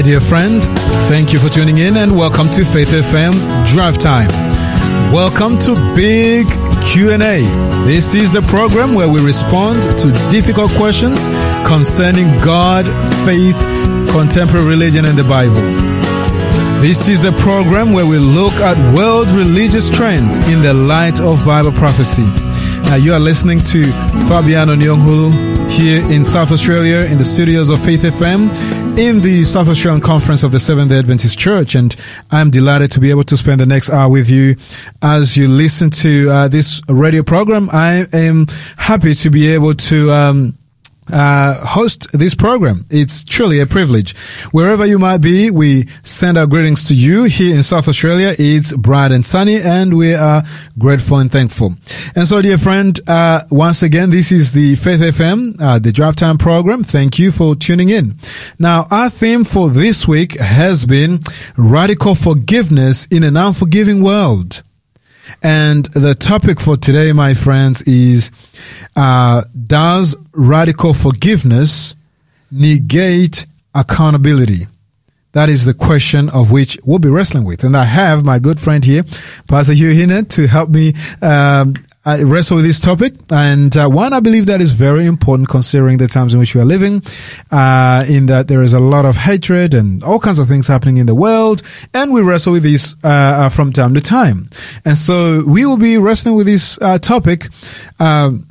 my dear friend. Thank you for tuning in and welcome to Faith FM Drive Time. Welcome to Big Q&A. This is the program where we respond to difficult questions concerning God, faith, contemporary religion and the Bible. This is the program where we look at world religious trends in the light of Bible prophecy. Now you are listening to Fabiano Nyong'hulu here in South Australia in the studios of Faith FM in the South Australian Conference of the Seventh-day Adventist Church, and I'm delighted to be able to spend the next hour with you as you listen to uh, this radio program. I am happy to be able to. Um, uh, host this program. It's truly a privilege. Wherever you might be, we send our greetings to you here in South Australia. It's bright and sunny and we are grateful and thankful. And so, dear friend, uh, once again, this is the Faith FM, uh, the Drive Time program. Thank you for tuning in. Now, our theme for this week has been radical forgiveness in an unforgiving world. And the topic for today, my friends, is uh, Does radical forgiveness negate accountability? That is the question of which we'll be wrestling with. And I have my good friend here, Pastor Hugh Hinnett, to help me um, uh, wrestle with this topic. And uh, one, I believe that is very important considering the times in which we are living, uh, in that there is a lot of hatred and all kinds of things happening in the world. And we wrestle with this uh, uh, from time to time. And so we will be wrestling with this uh, topic. Um,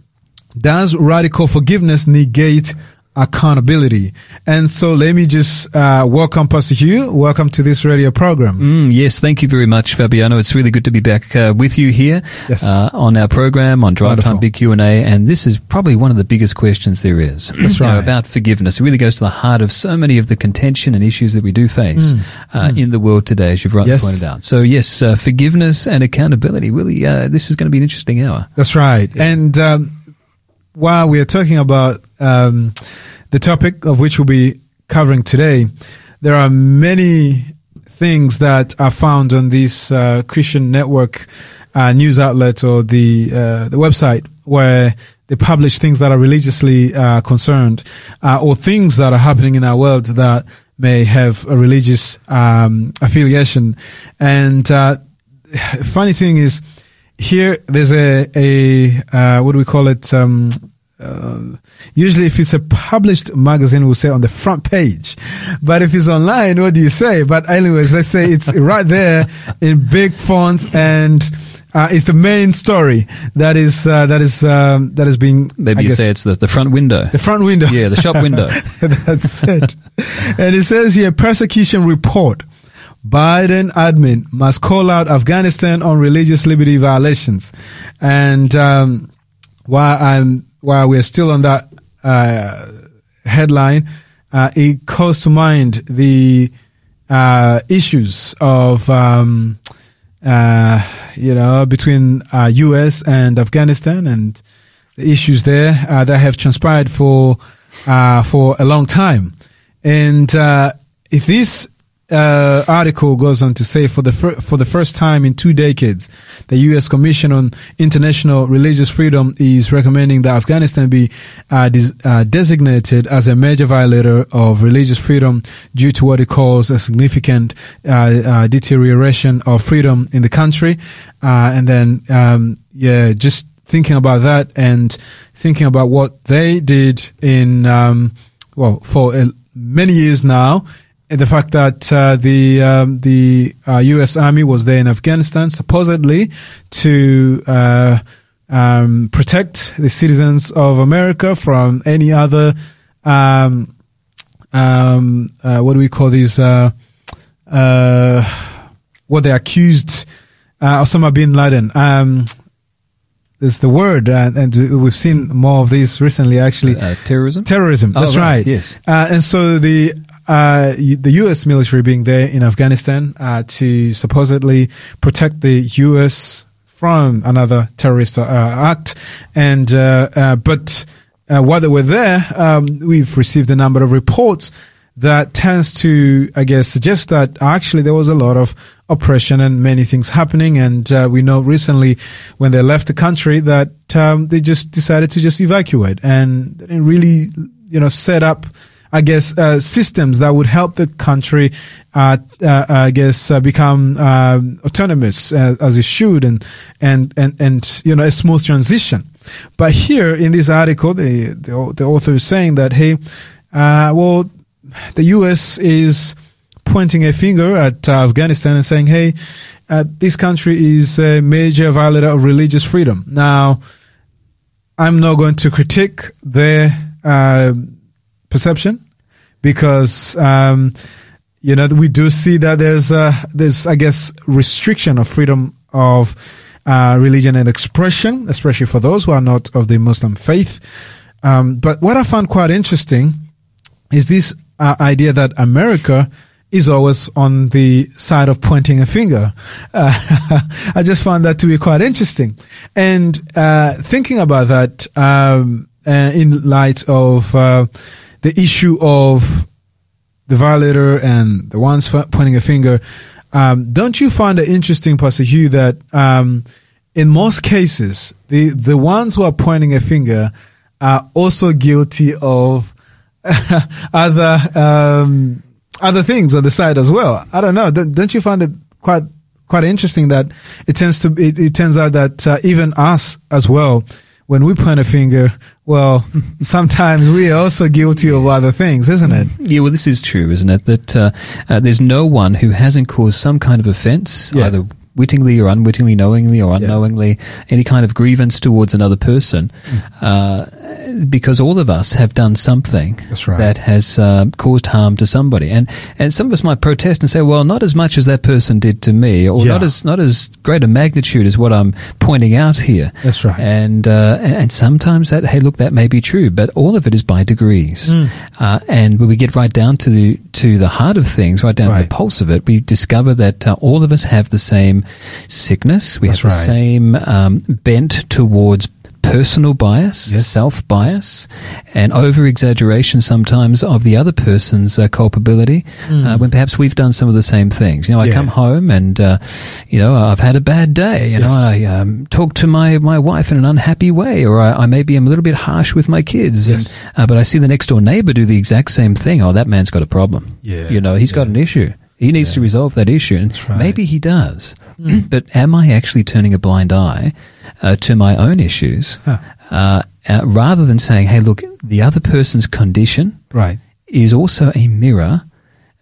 does radical forgiveness negate accountability. And so let me just uh, welcome Pastor Hugh. Welcome to this radio program. Mm, yes, thank you very much, Fabiano. It's really good to be back uh, with you here Yes. uh, on our program on Drive Wonderful. Time Big Q and A. And this is probably one of the biggest questions there is. That's You know, about forgiveness. It really goes to the heart of so many of the contention and issues that we do face uh, in the world today, as you've rightly Mm. Yes. pointed out. So yes, uh, forgiveness and accountability. Really, uh, this is going to be an interesting hour. That's right. And um, while we are talking about um, the topic of which we'll be covering today, there are many things that are found on this uh, Christian network uh, news outlet or the uh, the website where they publish things that are religiously uh, concerned uh, or things that are happening in our world that may have a religious um, affiliation. And uh, funny thing is, here there's a a uh, what do we call it? Um, uh, usually, if it's a published magazine, we'll say on the front page. But if it's online, what do you say? But anyways, let's say it's right there in big font and. Uh, it's the main story that is uh, that is um, that is being Maybe I you guess, say it's the, the front window. the front window. Yeah, the shop window. That's it. and it says here persecution report. Biden admin must call out Afghanistan on religious liberty violations. And um, while I'm while we're still on that uh, headline, uh, it calls to mind the uh, issues of um, uh, you know between uh, U.S. and Afghanistan and the issues there uh, that have transpired for uh, for a long time. And uh, if this uh, article goes on to say, for the fir- for the first time in two decades, the U.S. Commission on International Religious Freedom is recommending that Afghanistan be uh, des- uh, designated as a major violator of religious freedom due to what it calls a significant uh, uh, deterioration of freedom in the country. Uh, and then, um, yeah, just thinking about that and thinking about what they did in um, well for many years now. And The fact that uh, the um, the uh, U.S. Army was there in Afghanistan supposedly to uh, um, protect the citizens of America from any other um, um, uh, what do we call these uh, uh, what they accused uh, Osama bin Laden. Um, there's the word, uh, and we've seen more of this recently. Actually, Uh, terrorism? terrorism. Oh, That's right, right. yes. Uh, and so the uh, the U.S. military being there in Afghanistan uh, to supposedly protect the U.S. from another terrorist uh, act, and uh, uh, but uh, while they were there, um, we've received a number of reports that tends to, I guess, suggest that actually there was a lot of oppression and many things happening. And uh, we know recently when they left the country that um, they just decided to just evacuate and didn't really, you know, set up I guess, uh, systems that would help the country, uh, uh, I guess, uh, become uh, autonomous uh, as it should, and and and and you know a smooth transition. But here in this article, the the, the author is saying that hey, well, the U.S. is pointing a finger at Afghanistan and saying, hey, this country is a major violator of religious freedom. Now, I'm not going to critique their perception because um, you know we do see that there's uh, there's I guess restriction of freedom of uh, religion and expression, especially for those who are not of the Muslim faith. Um, but what I found quite interesting is this uh, idea that America is always on the side of pointing a finger. Uh, I just found that to be quite interesting. And uh, thinking about that um, uh, in light of uh, the issue of the violator and the ones pointing a finger, um, don't you find it interesting, Pastor Hugh, that um, in most cases, the, the ones who are pointing a finger are also guilty of other um, other things on the side as well. I don't know. Don't you find it quite quite interesting that it tends to it, it turns out that uh, even us as well when we point a finger, well, sometimes we are also guilty of other things, isn't it? Yeah, well, this is true, isn't it? That uh, uh, there's no one who hasn't caused some kind of offense, yeah. either wittingly or unwittingly, knowingly or unknowingly, yeah. any kind of grievance towards another person. Mm. Uh, because all of us have done something right. that has uh, caused harm to somebody, and and some of us might protest and say, well, not as much as that person did to me, or yeah. not as not as great a magnitude as what I'm pointing out here. That's right. And uh, and sometimes that hey, look, that may be true, but all of it is by degrees. Mm. Uh, and when we get right down to the to the heart of things, right down right. to the pulse of it, we discover that uh, all of us have the same sickness. We That's have the right. same um, bent towards personal bias, yes. self bias, and over exaggeration sometimes of the other person's uh, culpability mm. uh, when perhaps we've done some of the same things. You know, I yeah. come home and, uh, you know, I've had a bad day. You yes. know, I um, talk to my, my wife in an unhappy way, or I, I maybe am a little bit harsh with my kids. Yes. And, uh, but I see the next door neighbor do the exact same thing. Oh, that man's got a problem. Yeah. You know, he's yeah. got an issue. He needs yeah. to resolve that issue. And right. maybe he does. Mm. But am I actually turning a blind eye uh, to my own issues huh. uh, uh, rather than saying, hey, look, the other person's condition right. is also a mirror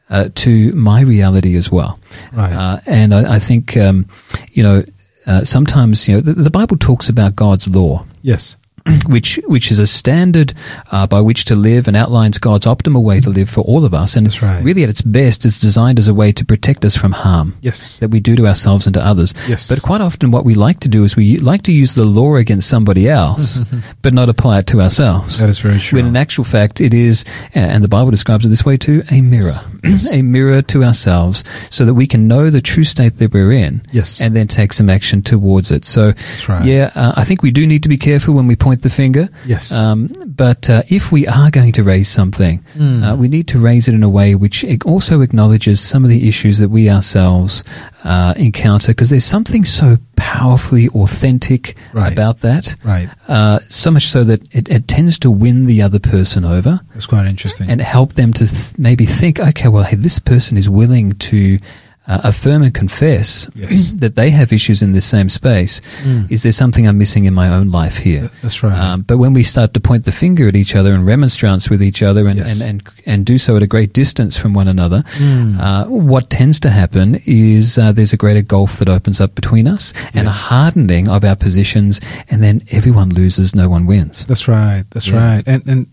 uh, to my reality as well. Right. Uh, and I, I think, um, you know, uh, sometimes, you know, the, the Bible talks about God's law. Yes. which which is a standard uh, by which to live and outlines God's optimal way to live for all of us. And right. really, at its best, is designed as a way to protect us from harm. Yes. That we do to ourselves and to others. Yes. But quite often, what we like to do is we like to use the law against somebody else, but not apply it to ourselves. That is very true. When in actual fact, it is, and the Bible describes it this way too, a mirror. Yes. a mirror to ourselves so that we can know the true state that we're in. Yes. And then take some action towards it. So, right. yeah, uh, I think we do need to be careful when we point the finger. Yes. Um, but uh, if we are going to raise something, mm. uh, we need to raise it in a way which also acknowledges some of the issues that we ourselves uh, encounter, because there's something so powerfully authentic right. about that. Right. Uh, so much so that it, it, tends to win the other person over. That's quite interesting. And help them to th- maybe think, okay, well, hey, this person is willing to uh, affirm and confess yes. that they have issues in this same space. Mm. Is there something I'm missing in my own life here? That's right. Um, but when we start to point the finger at each other and remonstrance with each other and, yes. and, and, and do so at a great distance from one another, mm. uh, what tends to happen is uh, there's a greater gulf that opens up between us yeah. and a hardening of our positions, and then everyone loses, no one wins. That's right. That's Yeah. right. And and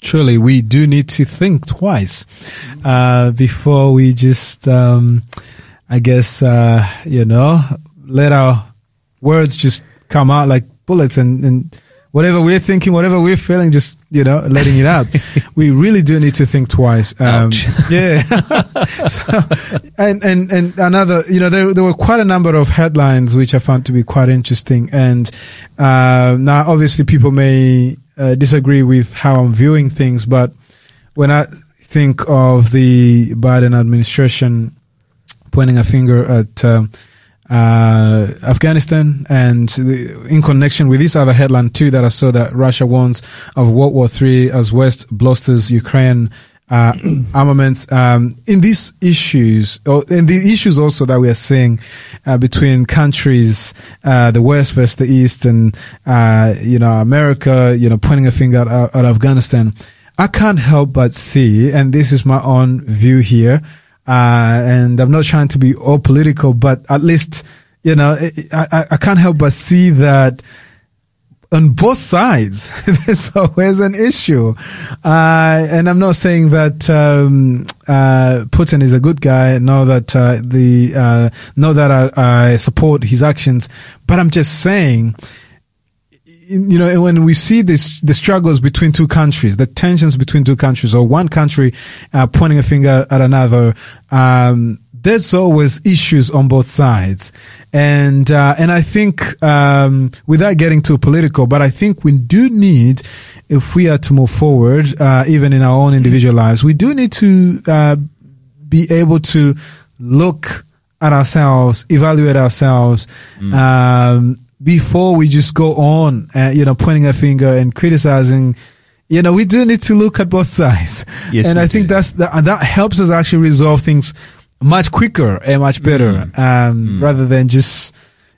truly, we do need to think twice uh, before we just, um, I guess, uh, you know, let our words just come out like bullets and, and whatever we're thinking, whatever we're feeling, just you know, letting it out. we really do need to think twice. Um, yeah. so, and, and, and another, you know, there, there were quite a number of headlines which I found to be quite interesting. And, uh, now obviously people may uh, disagree with how I'm viewing things, but when I think of the Biden administration pointing a finger at, um, uh, Afghanistan and the, in connection with this other headline too that I saw that Russia warns of World War III as West blusters Ukraine uh, armaments um, in these issues, or in the issues also that we are seeing uh, between countries, uh, the West versus the East, and uh, you know America, you know pointing a finger at, at, Afghanistan. I can't help but see, and this is my own view here, uh, and I'm not trying to be all political, but at least you know I, I can't help but see that on both sides, there's always an issue. Uh, and I'm not saying that um, uh, Putin is a good guy. Know that uh, the uh, know that I, I, support his actions, but I'm just saying. You know, when we see this, the struggles between two countries, the tensions between two countries, or one country uh, pointing a finger at another, um, there's always issues on both sides. And, uh, and I think, um, without getting too political, but I think we do need, if we are to move forward, uh, even in our own individual lives, we do need to, uh, be able to look at ourselves, evaluate ourselves, mm. um, before we just go on, uh, you know, pointing a finger and criticizing, you know, we do need to look at both sides. Yes, and I do. think that's, that, that helps us actually resolve things much quicker and much better, mm. Um, mm. rather than just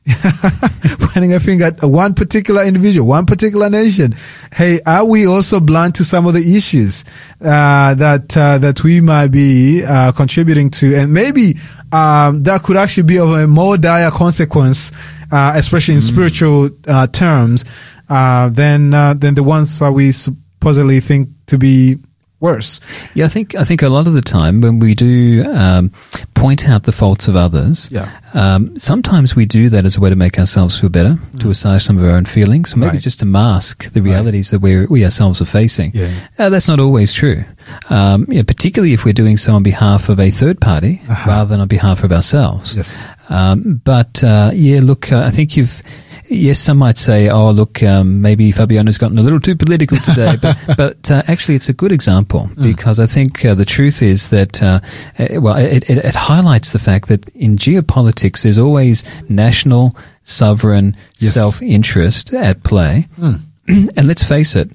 pointing a finger at one particular individual, one particular nation. Hey, are we also blind to some of the issues uh, that uh, that we might be uh, contributing to, and maybe um, that could actually be of a more dire consequence, uh, especially in mm. spiritual uh, terms, uh, than than the ones that we supposedly think to be worse. Yeah, I think I think a lot of the time when we do um, point out the faults of others, yeah. Um, sometimes we do that as a way to make ourselves feel better, mm. to assuage some of our own feelings, or maybe right. just to mask the realities right. that we we ourselves are facing. Yeah. Uh, that's not always true. Um, yeah, particularly if we're doing so on behalf of a third party uh-huh. rather than on behalf of ourselves. Yes. Um, but uh, yeah, look, uh, I think you've Yes, some might say, "Oh, look, um, maybe Fabiano's gotten a little too political today," but, but uh, actually, it's a good example mm. because I think uh, the truth is that, uh, uh, well, it, it, it, highlights the fact that in geopolitics, there's always national, sovereign yes. self-interest at play, mm. and let's face it,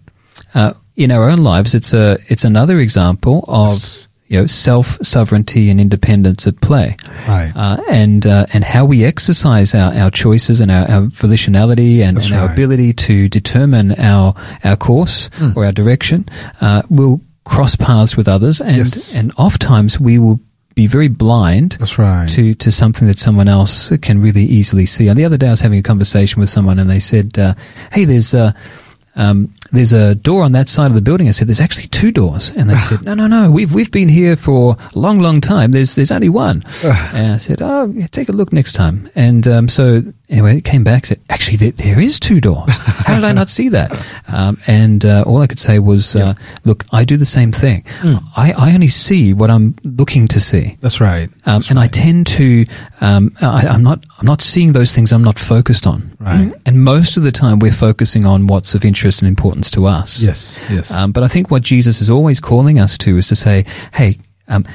uh, in our own lives, it's a it's another example of. You know, self sovereignty and independence at play, right? Uh, and uh, and how we exercise our, our choices and our, our volitionality and, and our ability to determine our our course mm. or our direction uh, will cross paths with others, and yes. and oftentimes we will be very blind That's right. to, to something that someone else can really easily see. And the other day I was having a conversation with someone and they said, uh, Hey, there's, uh, um, there's a door on that side of the building. I said, there's actually two doors. And they said, no, no, no, we've, we've been here for a long, long time. There's, there's only one. and I said, oh, yeah, take a look next time. And, um, so anyway, it came back, said, actually, there, there is two doors. How did I not see that? Um, and, uh, all I could say was, uh, look, I do the same thing. Mm. I, I only see what I'm looking to see. That's right. Um, That's and right. I tend to, um, I, I'm not, I'm not seeing those things I'm not focused on. Right. And most of the time we're focusing on what's of interest and importance to us. Yes. Yes. Um, but I think what Jesus is always calling us to is to say, hey, um,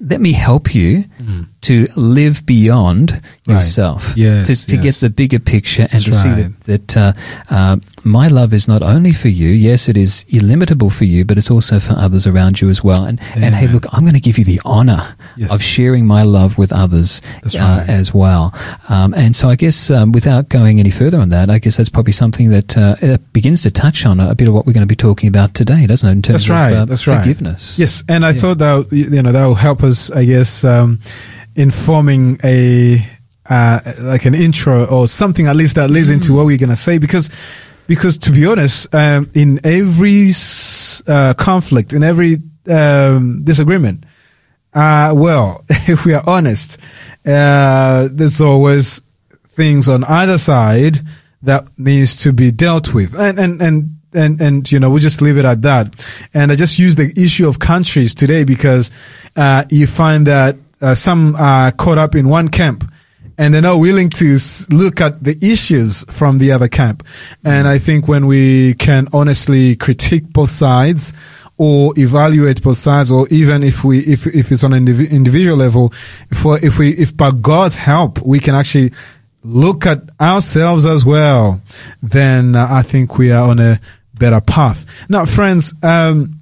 let me help you mm. To live beyond right. yourself, yes, to, to yes. get the bigger picture and That's to right. see that, that uh, uh, my love is not only for you. Yes, it is illimitable for you, but it's also for others around you as well. And, and hey, look, I'm going to give you the honor yes. of sharing my love with others uh, right. as well. Um, and so I guess um, without going any further on that, I guess that's probably something that uh, begins to touch on a, a, bit of what we're going to be talking about today, doesn't it? In terms that's right. of uh, that's forgiveness. Yes, and I yeah. thought that you know that will help us, I guess, um, in forming a uh, like an intro or something at least that leads mm. into what we're going to say because because to be honest, um, in every uh, conflict, in every um, disagreement, uh, well, if we are honest, uh, there's always things on either side that needs to be dealt with, and and and. And, and, you know, we'll just leave it at that. And I just use the issue of countries today because, uh, you find that, uh, some are caught up in one camp and they're not willing to look at the issues from the other camp. And I think when we can honestly critique both sides or evaluate both sides, or even if we, if, if it's on an individual level, if, if we, if by God's help, we can actually look at ourselves as well, then uh, I think we are on a better path. Now, friends, um,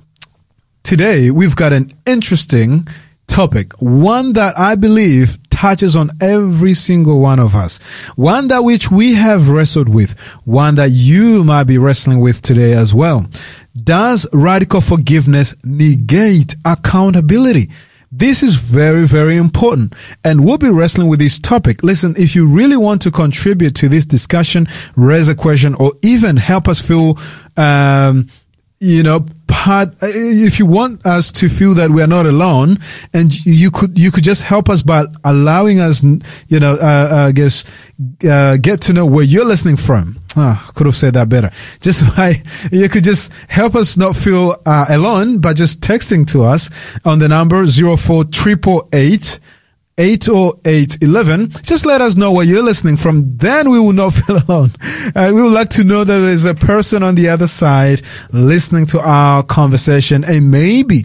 today we've got an interesting topic, one that I believe touches on every single one of us, one that which we have wrestled with, one that you might be wrestling with today as well. Does radical forgiveness negate accountability? This is very, very important. And we'll be wrestling with this topic. Listen, if you really want to contribute to this discussion, raise a question, or even help us feel, um, you know, part, uh, if you want us to feel that we are not alone and you could, you could just help us by allowing us, you know, uh, uh, I guess, uh, get to know where you're listening from. Oh, could have said that better. Just by, you could just help us not feel uh, alone by just texting to us on the number 04888 80811. Just let us know where you're listening from. Then we will not feel alone. Uh, we would like to know that there's a person on the other side listening to our conversation and maybe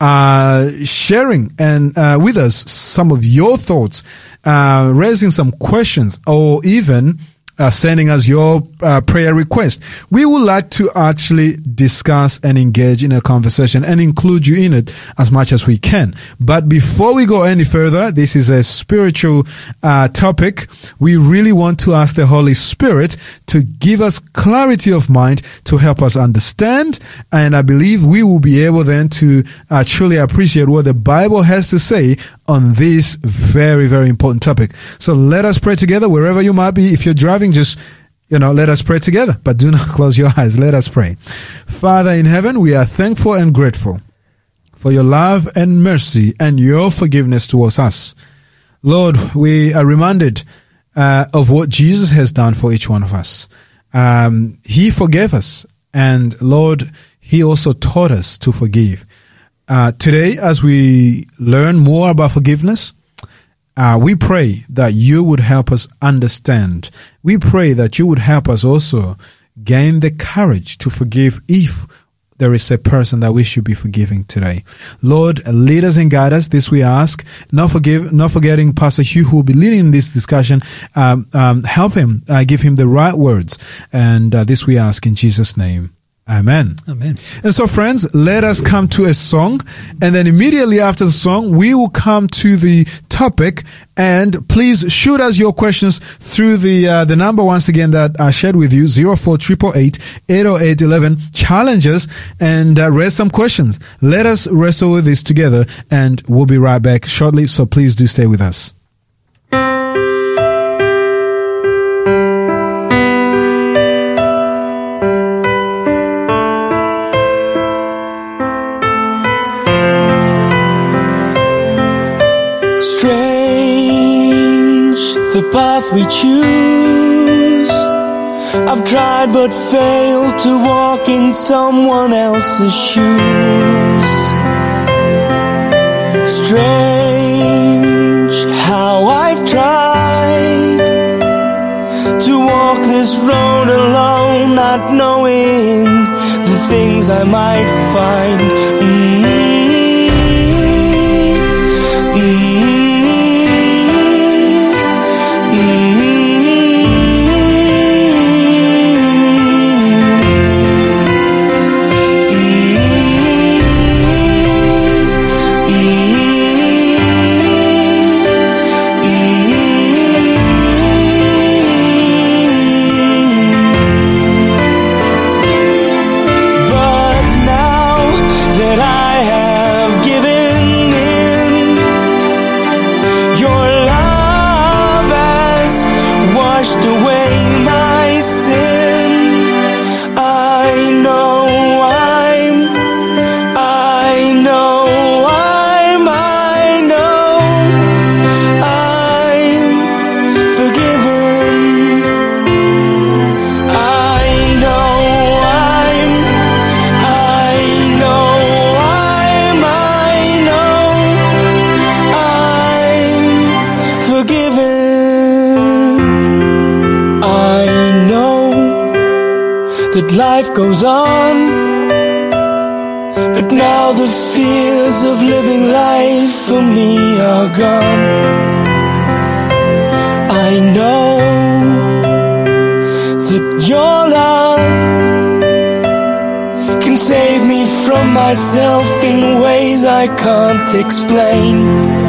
uh, sharing and uh, with us some of your thoughts, uh, raising some questions, or even uh, sending us your uh, prayer request. We would like to actually discuss and engage in a conversation and include you in it as much as we can. But before we go any further, this is a spiritual uh, topic. We really want to ask the Holy Spirit to give us clarity of mind to help us understand. And I believe we will be able then to uh, truly appreciate what the Bible has to say on this very, very important topic. So let us pray together wherever you might be. If you're driving, just you know, let us pray together, but do not close your eyes. Let us pray. Father in heaven, we are thankful and grateful for your love and mercy and your forgiveness towards us. Lord, we are reminded uh, of what Jesus has done for each one of us. Um, he forgave us, and Lord, He also taught us to forgive. Uh, today, as we learn more about forgiveness, uh, we pray that you would help us understand. We pray that you would help us also gain the courage to forgive if there is a person that we should be forgiving today. Lord, lead us and guide us. This we ask. Not forgive, not forgetting Pastor Hugh who will be leading this discussion. Um, um, help him, uh, give him the right words. And uh, this we ask in Jesus' name. Amen. Amen. And so, friends, let us come to a song. And then immediately after the song, we will come to the topic. And please shoot us your questions through the, uh, the number once again that I shared with you, 04888 80811. Challenge us and uh, raise some questions. Let us wrestle with this together and we'll be right back shortly. So please do stay with us. The path we choose. I've tried but failed to walk in someone else's shoes. Strange how I've tried to walk this road alone, not knowing the things I might find. Life goes on. But now the fears of living life for me are gone. I know that your love can save me from myself in ways I can't explain.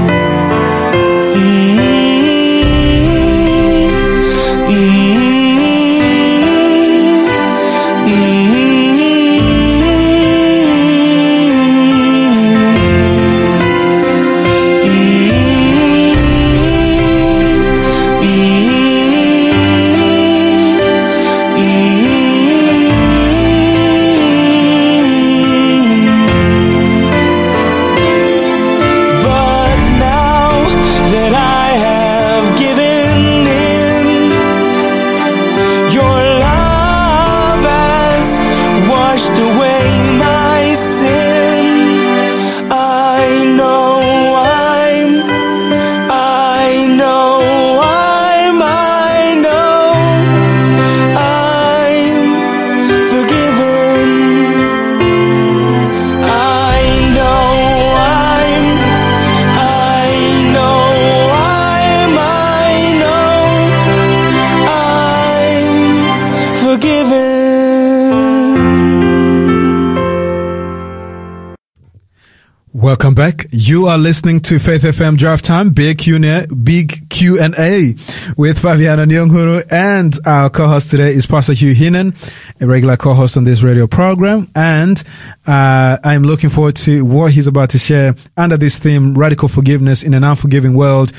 Welcome back. You are listening to Faith FM Drive Time, Big Q&A, Big Q&A with Fabiano Nyonguru and our co-host today is Pastor Hugh Heenan, a regular co-host on this radio program. And, uh, I'm looking forward to what he's about to share under this theme, radical forgiveness in an unforgiving world.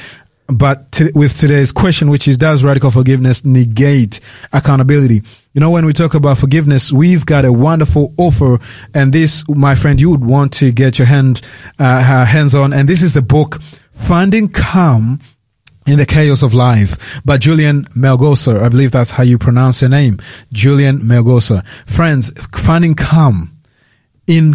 But with today's question, which is, does radical forgiveness negate accountability? You know, when we talk about forgiveness, we've got a wonderful offer. And this, my friend, you would want to get your hand, uh, hands on. And this is the book, Finding Calm in the Chaos of Life by Julian Melgosa. I believe that's how you pronounce your name. Julian Melgosa. Friends, Finding Calm in,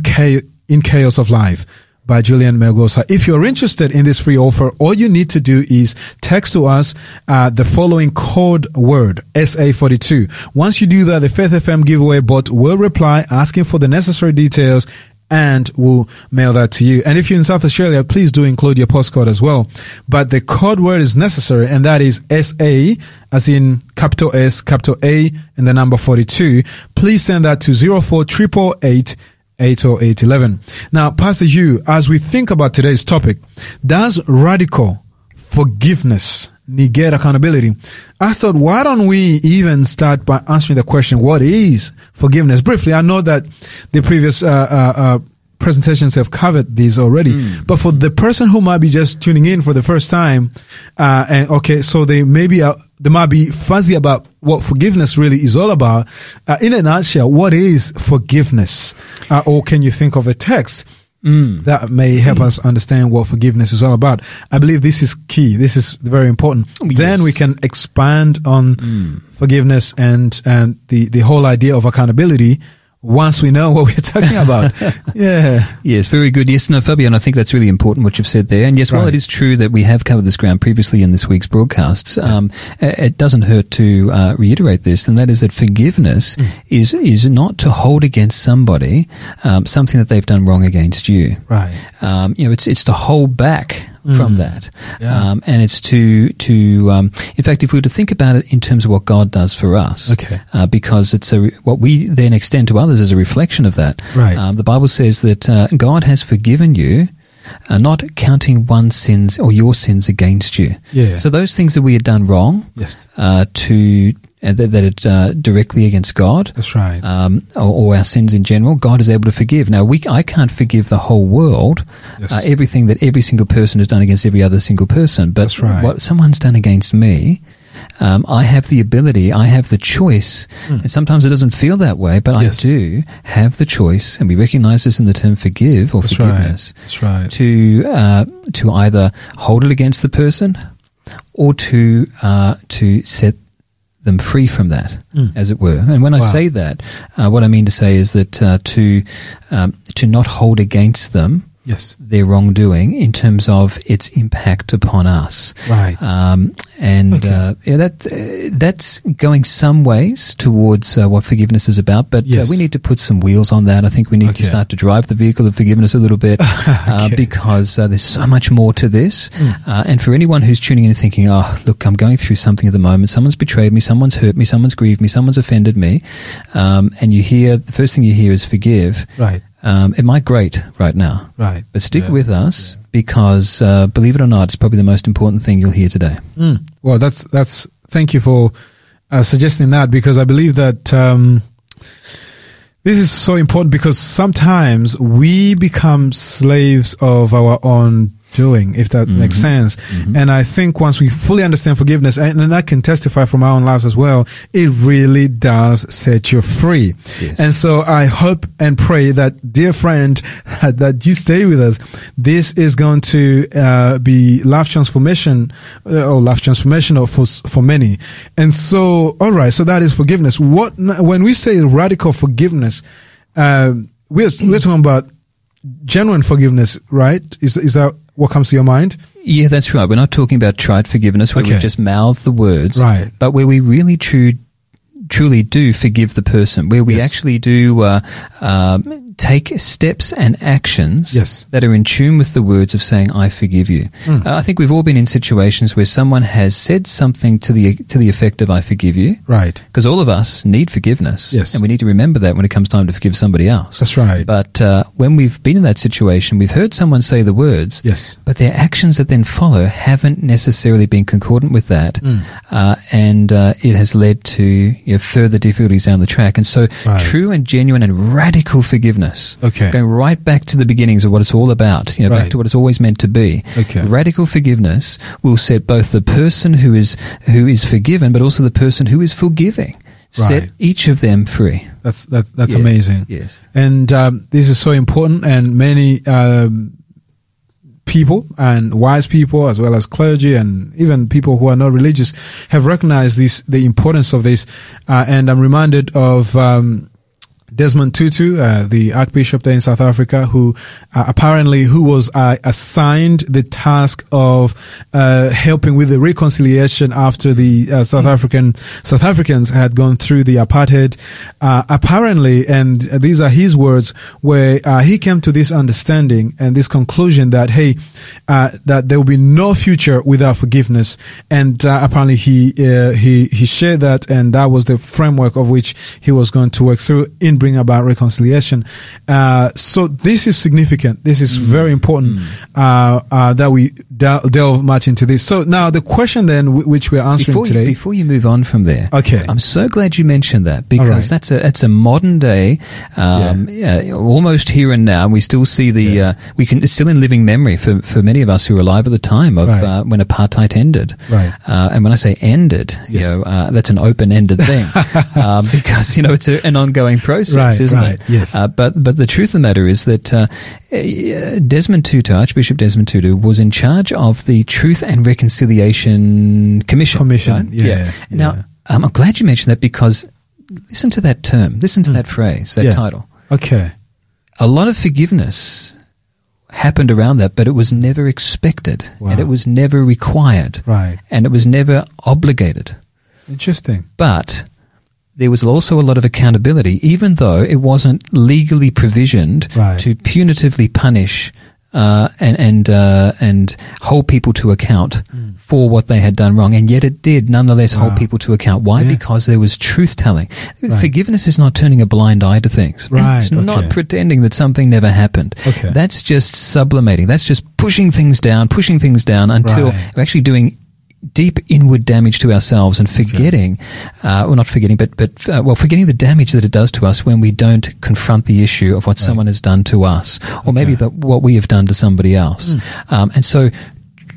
in Chaos of Life by Julian Melgosa. If you're interested in this free offer, all you need to do is text to us uh, the following code word SA42. Once you do that, the Faith FM giveaway bot will reply asking for the necessary details and we'll mail that to you. And if you're in South Australia, please do include your postcode as well. But the code word is necessary and that is SA as in capital S, capital A and the number 42. Please send that to 04888 80811. Now, Pastor Hugh, as we think about today's topic, does radical forgiveness negate accountability? I thought, why don't we even start by answering the question, what is forgiveness? Briefly, I know that the previous uh, uh, uh, presentations have covered these already, mm. but for the person who might be just tuning in for the first time, uh, and okay, so they maybe uh, they might be fuzzy about what forgiveness really is all about. Uh, in a nutshell, what is forgiveness? Uh, or can you think of a text mm. that may help mm. us understand what forgiveness is all about? I believe this is key. This is very important. Oh, yes. Then we can expand on mm. forgiveness and, and the, the whole idea of accountability once we know what we're talking about. yeah. Yes, very good. Yes, no, Fabian, I think that's really important what you've said there. And yes, right. while it is true that we have covered this ground previously in this week's broadcasts, um, it doesn't hurt to uh, reiterate this, and that is that forgiveness mm. is is not to hold against somebody um, something that they've done wrong against you. Right. Um, you know, it's it's to hold back mm. from that. Yeah. Um, and it's to, to, um, in fact, if we were to think about it in terms of what God does for us, okay. Uh, because it's a, what we then extend to others as a reflection of that. Right. Um, the Bible says that, uh, God has forgiven you, uh, not counting one's sins or your sins against you. Yeah. So those things that we had done wrong, yes. uh, to that, that it's uh, directly against God. That's right. Um, or, or, our sins in general, God is able to forgive. Now, we I can't forgive the whole world, yes. uh, everything that every single person has done against every other single person. But That's right. what someone's done against me, um, I have the ability, I have the choice, mm. and sometimes it doesn't feel that way, but yes. I do have the choice, and we recognize this in the term forgive or That's forgiveness. Right. That's right. To uh, to either hold it against the person, or to uh, to set them free from that, mm. as it were. And when wow. I say that, uh, what I mean to say is that uh, to um, to not hold against them Yes. their wrongdoing in terms of its impact upon us. Right. Um, and Okay. uh, yeah, that uh, that's going some ways towards uh, what forgiveness is about. But Yes. uh, we need to put some wheels on that. I think we need to start to drive the vehicle of forgiveness a little bit uh, Okay. because uh, there's so much more to this. Mm. Uh, and for anyone who's tuning in and thinking, "Oh, look, I'm going through something at the moment. Someone's betrayed me. Someone's hurt me. Someone's grieved me. Someone's offended me," um, and you hear the first thing you hear is forgive. Right. Um, it might grate right now. Right. But stick Yeah. with us because, uh, believe it or not, it's probably the most important thing you'll hear today. Mm. Well, that's that's. Thank you for uh, suggesting that because I believe that um, this is so important because sometimes we become slaves of our own doing, if that makes sense. And I think once we fully understand forgiveness, and, and I can testify from our own lives as well, it really does set you free. Yes. And so I hope and pray that, dear friend, that you stay with us. This is going to uh, be life transformation uh, or life transformational for for many. And so, all right, so that is forgiveness. What when we say radical forgiveness, uh, we're we're talking about genuine forgiveness, right? Is is that what comes to your mind? Yeah, that's right. We're not talking about trite forgiveness where Okay. we just mouth the words, Right. But where we really true, truly do forgive the person, where we Yes. actually do uh, um, take steps and actions Yes. that are in tune with the words of saying "I forgive you." Mm. Uh, I think we've all been in situations where someone has said something to the to the effect of "I forgive you." Right. Because all of us need forgiveness, Yes. and we need to remember that when it comes time to forgive somebody else. That's right. But uh, when we've been in that situation, we've heard someone say the words, Yes. but their actions that then follow haven't necessarily been concordant with that, Mm. uh, and uh, it has led to you know, further difficulties down the track. And so, Right. true and genuine and radical forgiveness, Okay. going right back to the beginnings of what it's all about, you know, Right. back to what it's always meant to be. Okay. Radical forgiveness will set both the person who is who is forgiven, but also the person who is forgiving, Right. set each of them free. That's that's that's Yeah. amazing. Yes. And um, this is so important, and many um, people and wise people, as well as clergy and even people who are not religious, have recognized this the importance of this. Uh, and I'm reminded of. Um, Desmond Tutu, uh, the Archbishop there in South Africa, who uh, apparently who was uh, assigned the task of uh, helping with the reconciliation after the uh, South African South Africans had gone through the apartheid. Uh, apparently, and these are his words, where he came to this understanding and this conclusion that hey, that there will be no future without forgiveness. And apparently, he he he shared that, and that was the framework of which he was going to work through in bring about reconciliation. Uh, so this is significant. This is very important uh, uh, that we del- delve much into this. So now the question then, w- which we're answering Before you, today. before you move on from there, Okay. I'm so glad you mentioned that because right. that's a that's a modern day, um, yeah. almost here and now. We still see the Yeah. uh, we can it's still in living memory for, for many of us who were alive at the time of Right. uh, when apartheid ended. Right. Uh, and when I say ended, you know, uh, that's an open ended thing um, because you know it's a, an ongoing process, Right, isn't right, it? yes. Uh, but but the truth of the matter is that uh, uh, Desmond Tutu, Archbishop Desmond Tutu, was in charge of the Truth and Reconciliation Commission. Commission, right? yeah, Now, yeah. um, I'm glad you mentioned that because listen to that term, listen to that phrase, that. Yeah. title. okay. A lot of forgiveness happened around that, but it was never expected, Wow. and it was never required, Right. and it was never obligated. Interesting. But there was also a lot of accountability, even though it wasn't legally provisioned Right. to punitively punish uh, and and uh, and hold people to account for what they had done wrong, and yet it did nonetheless hold people to account. Why? Yeah. Because there was truth telling. Right. Forgiveness is not turning a blind eye to things. Right, It's not pretending that something never happened. Okay. That's just sublimating. That's just pushing things down, pushing things down until Right. we're actually doing deep inward damage to ourselves and forgetting, uh, well, not forgetting, but but uh, well, forgetting the damage that it does to us when we don't confront the issue of what someone has done to us, or maybe the, what we have done to somebody else. Um, and so,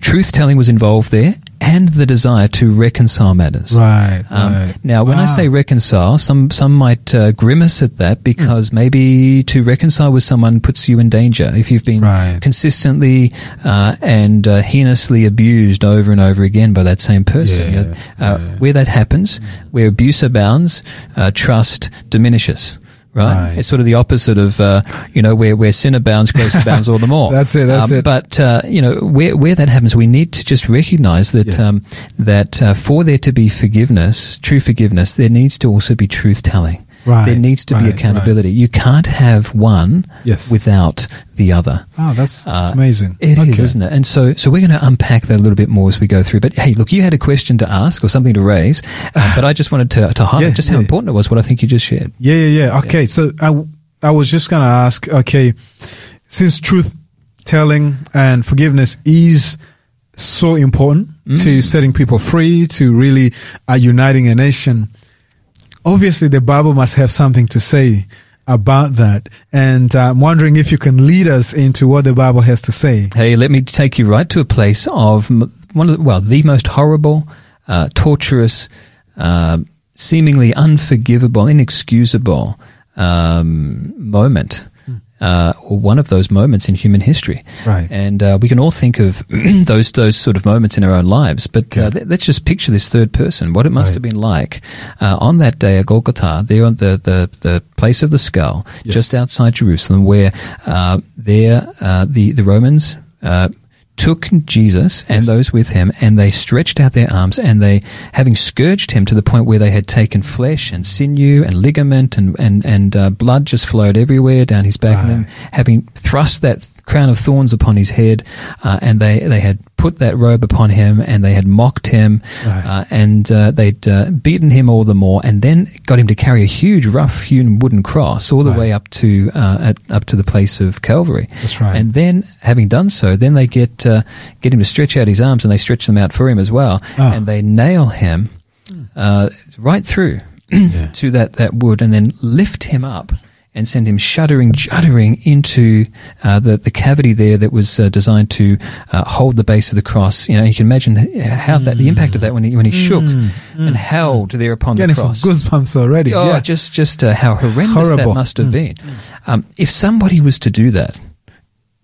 truth telling was involved there, and the desire to reconcile matters. Right. Um, right. Now, when I say reconcile, some some might uh, grimace at that because maybe to reconcile with someone puts you in danger if you've been Right. consistently uh, and uh, heinously abused over and over again by that same person. Yeah, You know, uh, yeah. Where that happens, where abuse abounds, uh, trust diminishes. Right? Right. It's sort of the opposite of, uh, you know, where, where sin abounds, grace abounds all the more. That's it, that's it. But, uh, you know, where, where that happens, we need to just recognize that, Yeah. um, that, uh, for there to be forgiveness, true forgiveness, there needs to also be truth telling. Right, There needs to be right, accountability. You can't have one Yes. without the other. Oh, that's, that's Uh, amazing. It is, Okay. isn't it? And so, so we're going to unpack that a little bit more as we go through. But hey, look, you had a question to ask or something to raise, uh, but I just wanted to, to highlight Yeah, just how yeah. important it was. What I think you just shared. Yeah, yeah, yeah. Okay, so I, I was just gonna ask. Okay, since truth telling and forgiveness is so important Mm. to setting people free, to really uh, uniting a nation, obviously the Bible must have something to say about that. And uh, I'm wondering if you can lead us into what the Bible has to say. Hey, let me take you right to a place of one of the, well, the most horrible, uh, torturous, uh, seemingly unforgivable, inexcusable um, moment. Uh, or one of those moments in human history, Right. And uh, we can all think of those those sort of moments in our own lives. But uh, let- let's just picture this third person. What it must Right. have been like uh, on that day at Golgotha, there on the, the, the place of the skull, Yes. just outside Jerusalem, where uh, there uh, the the Romans uh, took Jesus and Yes. those with him, and they stretched out their arms, and they, having scourged him to the point where they had taken flesh and sinew and ligament and and and uh, blood just flowed everywhere down his back, and then having thrust that crown of thorns upon his head, uh, and they they had put that robe upon him, and they had mocked him, Right. uh, and uh, they'd uh, beaten him all the more, and then got him to carry a huge, rough-hewn wooden cross all the Right. way up to uh, at, up to the place of Calvary. That's right. And then, having done so, then they get uh, get him to stretch out his arms, and they stretch them out for him as well, Ah. and they nail him uh, right through Yeah. to that that wood, and then lift him up. And send him shuddering, juddering into uh, the the cavity there that was uh, designed to uh, hold the base of the cross. You know, you can imagine how that the impact of that when he when he shook and held there upon Getting the some cross. goosebumps already. Oh, yeah. just just uh, how horrendous Horrible. Mm. that must have been. Um, if somebody was to do that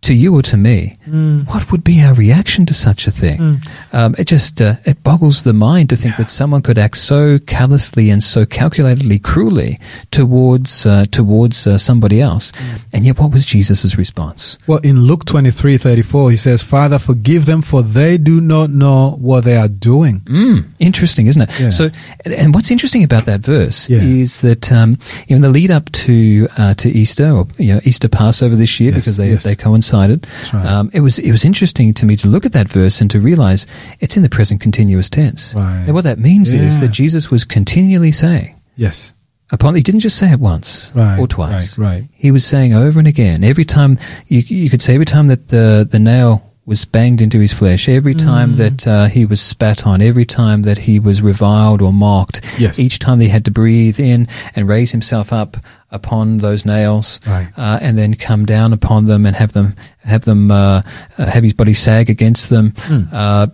to you or to me, Mm. what would be our reaction to such a thing? Um, it just uh, it boggles the mind to think that someone could act so callously and so calculatedly, cruelly towards uh, towards uh, somebody else. Mm. And yet, what was Jesus' response? Well, in Luke twenty three thirty four, he says, Father, forgive them, for they do not know what they are doing. Mm, interesting, isn't it? Yeah. So, and what's interesting about that verse Yeah. is that um, in the lead up to uh, to Easter or you know Easter Passover this year Yes, because they yes. they coincided. right. Um, it was it was interesting to me to look at that verse and to realize it's in the present continuous tense. Right. And what that means is that Jesus was continually saying Yes. upon he didn't just say it once Right, or twice. right, right. He was saying over and again. Every time you you could say every time that the the nail was banged into his flesh, every time Mm. that uh, he was spat on, every time that he was reviled or mocked, Yes. each time that he had to breathe in and raise himself up upon those nails, Right. uh, and then come down upon them and have them have them uh, uh, have his body sag against them. Mm. Uh,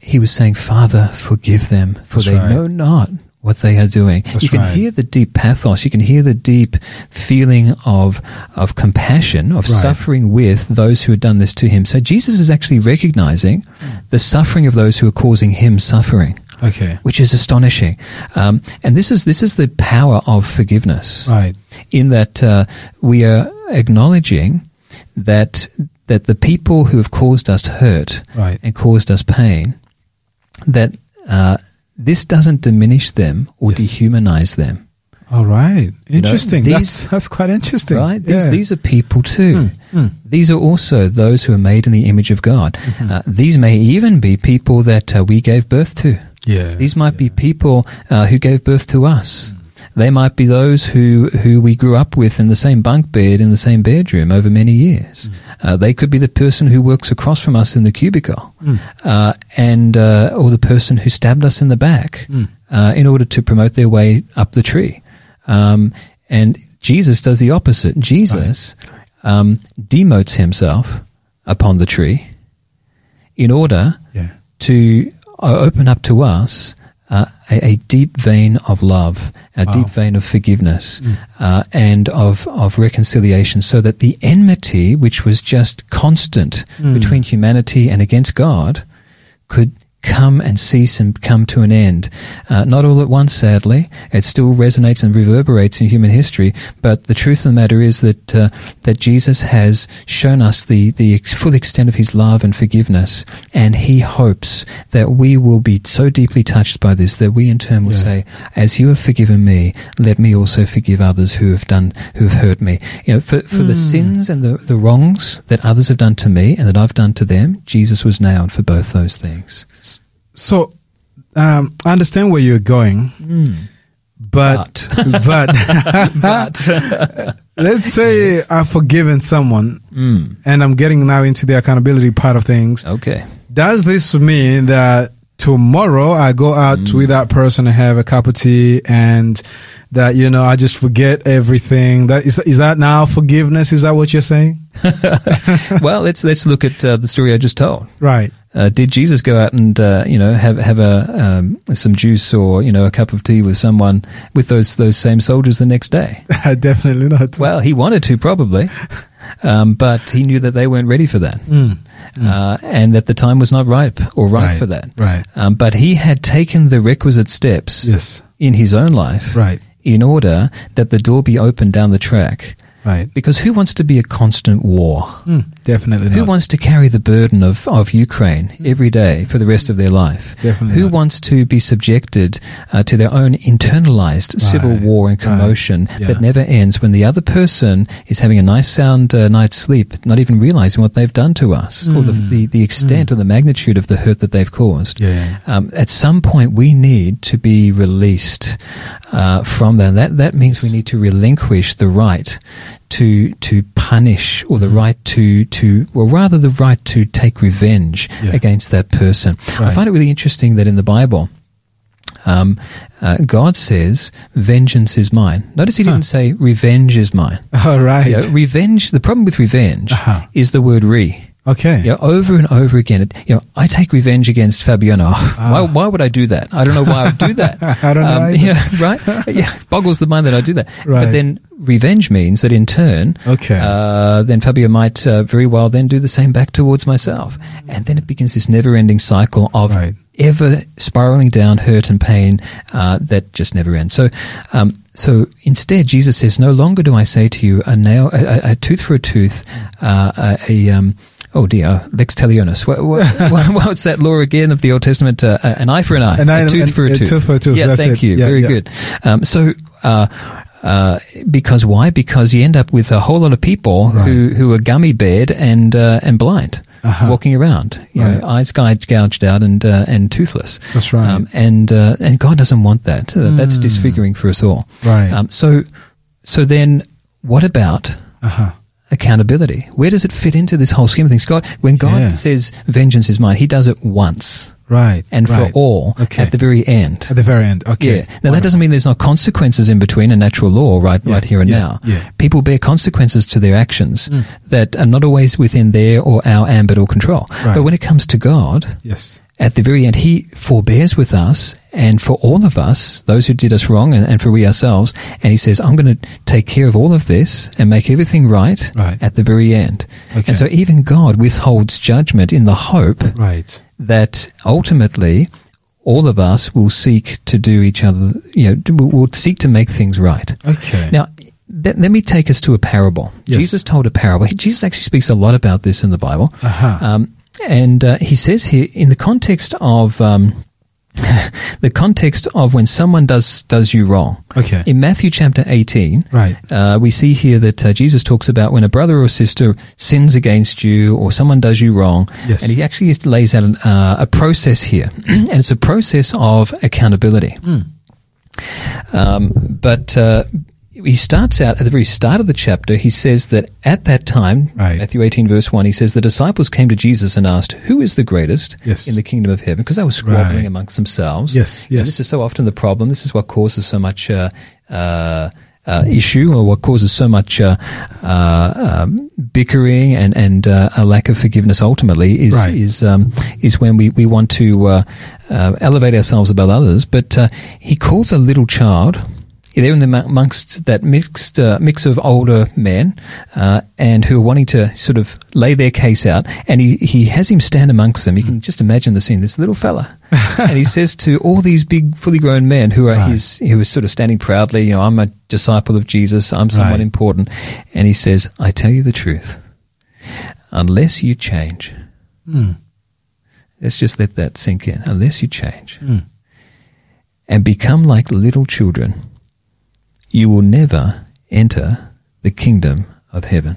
he was saying, "Father, forgive them, for That's they right. know not." What they are doing, That's you can right. hear the deep pathos. You can hear the deep feeling of of compassion, of Right. suffering with those who had done this to him. So Jesus is actually recognizing the suffering of those who are causing him suffering, Okay. which is astonishing. Um, and this is this is the power of forgiveness Right. in that uh, we are acknowledging that that the people who have caused us hurt Right. and caused us pain, that uh, this doesn't diminish them or Yes. dehumanize them. All right. know, Interesting. these- that's that's quite interesting. Right? These, Yeah. these are people too. mm. These are also those who are made in the image of God. Mm-hmm. Uh, these may even be people that uh, we gave birth to. yeah. These might be people uh, who gave birth to us. Mm. They might be those who, who we grew up with in the same bunk bed in the same bedroom over many years. Uh, they could be the person who works across from us in the cubicle, Mm. uh, and uh, or the person who stabbed us in the back Mm. uh, in order to promote their way up the tree. Um, and Jesus does the opposite. Jesus um, demotes himself upon the tree in order Yeah. to uh, open up to us uh, a, a deep vein of love, a Wow. deep vein of forgiveness, uh, and of, of reconciliation, so that the enmity, which was just constant between humanity and against God, could come and cease and come to an end. Uh, not all at once, sadly. It still resonates and reverberates in human history. But the truth of the matter is that uh, that Jesus has shown us the the full extent of His love and forgiveness, and He hopes that we will be so deeply touched by this that we in turn will yeah. say, "As you have forgiven me, let me also forgive others who have done who have hurt me." You know, for for mm. the hmm. sins and the the wrongs that others have done to me and that I've done to them, Jesus was nailed for both those things. So, um, I understand where you're going, mm. but but, but let's say yes. I've forgiven someone, mm. and I'm getting now into the accountability part of things. Okay, does this mean that tomorrow I go out mm. with that person and have a cup of tea and that you know I just forget everything. That is is that now forgiveness? Is that what you're saying? well, let's let's look at uh, the story I just told. Right. Uh, did Jesus go out and uh, you know have have a um, some juice or you know a cup of tea with someone with those those same soldiers the next day? Definitely not. Well, he wanted to probably, um, but he knew that they weren't ready for that. Mm. Mm. Uh, and that the time was not ripe or right, right for that. Right. Um, but he had taken the requisite steps yes. in his own life right. in order that the door be opened down the track Right. Because who wants to be a constant war? Mm, definitely Who wants to carry the burden of, of Ukraine mm. every day for the rest of their life? Definitely Who not. wants to be subjected uh, to their own internalized right. civil war and commotion right. yeah. that never ends when the other person is having a nice sound uh, night's sleep, not even realizing what they've done to us mm. or the, hmm. the, the extent mm. or the magnitude of the hurt that they've caused? Yeah. Um, at some point, we need to be released uh, from that. That, that means we need to relinquish the right to to punish or the mm-hmm. right to to or rather the right to take revenge yeah. against that person. Right. I find it really interesting that in the Bible. Um, uh, God says, "Vengeance is mine." Notice He huh. didn't say, "Revenge is mine." All right. You know, revenge. The problem with revenge uh-huh. is the word "re." Okay. Yeah, over and over again. You know, I take revenge against Fabiano. Ah. Why, why would I do that? I don't know why I would do that. I don't know. Um, yeah, right. Yeah, boggles the mind that I do that. Right. But then revenge means that in turn, okay, uh, then Fabio might uh, very well then do the same back towards myself, and then it begins this never-ending cycle of. Right. Ever spiraling down hurt and pain uh, that just never ends. So, um, so instead, Jesus says, "No longer do I say to you, a nail, a, a tooth for a tooth, uh, a, a um, Oh dear, lex talionis. What, what, what's that law again of the Old Testament? Uh, an eye for an eye, an eye a tooth for a tooth. tooth for a tooth. Yeah, That's thank it. you. Yeah, Very yeah. good. Um, so, uh, uh, because why? Because you end up with a whole lot of people right. who, who are gummy bared and uh, and blind, uh-huh. walking around, you right. know, eyes gouged out and uh, and toothless. That's right. Um, and uh, and God doesn't want that. Mm. That's disfiguring for us all. Right. Um, so so then, what about? Uh-huh accountability. Where does it fit into this whole scheme of things? God, when God yeah. says vengeance is mine, He does it once. Right. And right. for all okay. at the very end. At the very end. Okay. Yeah. Now Wonderful. that doesn't mean there's no consequences in between a natural law right yeah. right here and yeah. now. Yeah. People bear consequences to their actions mm. that are not always within their or our ambit or control. Right. But when it comes to God, yes at the very end, he forbears with us and for all of us, those who did us wrong and, and for we ourselves. And he says, I'm going to take care of all of this and make everything right, right. at the very end. Okay. And so even God withholds judgment in the hope right. that ultimately all of us will seek to do each other, you know, will seek to make things right. Okay. Now, let, let me take us to a parable. Yes. Jesus told a parable. Jesus actually speaks a lot about this in the Bible. Uh-huh. Um, and uh, he says here, in the context of um, the context of when someone does does you wrong. Okay. In Matthew chapter eighteen, right, uh, we see here that uh, Jesus talks about when a brother or sister sins against you or someone does you wrong, yes. and he actually lays out an, uh, a process here, and it's a process of accountability. Mm. Um, but uh, he starts out at the very start of the chapter. He says that at that time, right. Matthew 18, verse 1, he says, The disciples came to Jesus and asked, Who is the greatest yes. in the kingdom of heaven? Because they were squabbling right. amongst themselves. Yes, yes. this is so often the problem. This is what causes so much. Uh, uh, uh, issue or what causes so much uh, uh, um, bickering and and uh, a lack of forgiveness ultimately is right. is um, is when we, we want to uh, uh, elevate ourselves above others. But he calls a little child they're in the amongst that mixed uh, mix of older men uh, and who are wanting to sort of lay their case out. And he, he has him stand amongst them. You can just imagine the scene. This little fella, and he says to all these big, fully grown men who are Right. his, who are sort of standing proudly, you know, I'm a disciple of Jesus. I'm someone Right. important. And he says, I tell you the truth. Unless you change, Mm. let's just let that sink in. Unless you change Mm. and become like little children, you will never enter the kingdom of heaven.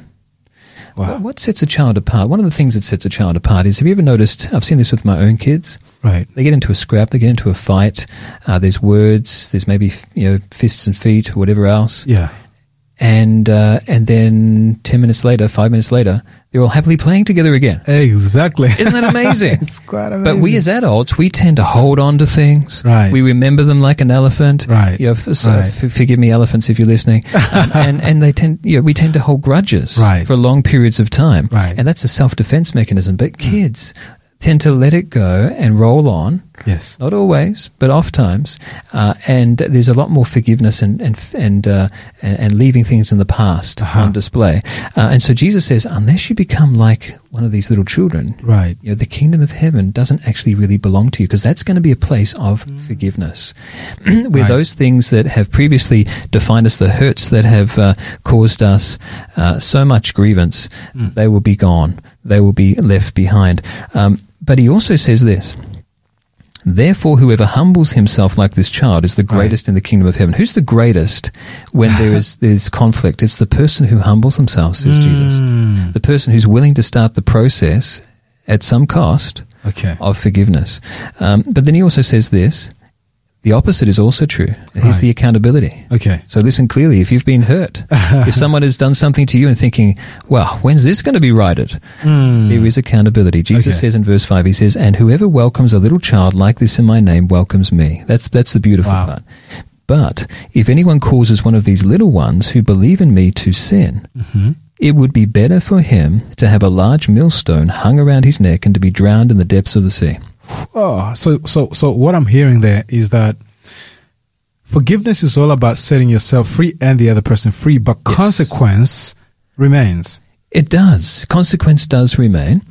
Wow. What- sets a child apart? One of the things that sets a child apart is have you ever noticed? I've seen this with my own kids. Right. They get into a scrap, they get into a fight. Uh, there's words, there's maybe you know fists and feet or whatever else, Yeah. And uh, and then ten minutes later, five minutes later, they're all happily playing together again. Exactly. Isn't that amazing? it's quite amazing. But we as adults, we tend to hold on to things. Right. We remember them like an elephant. Right. You know, so Right. f- forgive me, elephants, if you're listening. Um, and and they tend, you know, we tend to hold grudges Right. for long periods of time. Right. And that's a self-defense mechanism. But kids tend to let it go and roll on. Yes. Not always, but oft times, uh, and there's a lot more forgiveness and and and uh, and, and leaving things in the past Uh-huh. on display. Uh, and so Jesus says, unless you become like one of these little children, Right. you know, the kingdom of heaven doesn't actually really belong to you because that's going to be a place of forgiveness. Where Mm. Right. those things that have previously defined us, the hurts that have uh, caused us uh, so much grievance, Mm. they will be gone. They will be left behind. Um, but he also says this. Therefore, whoever humbles himself like this child is the Right. greatest in the kingdom of heaven. Who's the greatest when there is there's conflict? It's the person who humbles himself, says Jesus. Mm. The person who's willing to start the process at some cost Okay. of forgiveness. Um, but then he also says this the opposite is also true. Here's the accountability. Okay. So listen clearly. If you've been hurt, if someone has done something to you and thinking, well, when's this going to be righted? Mm. There is accountability. Jesus Okay. says in verse 5, he says, and whoever welcomes a little child like this in my name welcomes me. That's, that's the beautiful Wow. part. But if anyone causes one of these little ones who believe in me to sin, Mhm. it would be better for him to have a large millstone hung around his neck and to be drowned in the depths of the sea. Oh, so so so what I'm hearing there is that forgiveness is all about setting yourself free and the other person free, but Yes. consequence remains. It does. Consequence does remain.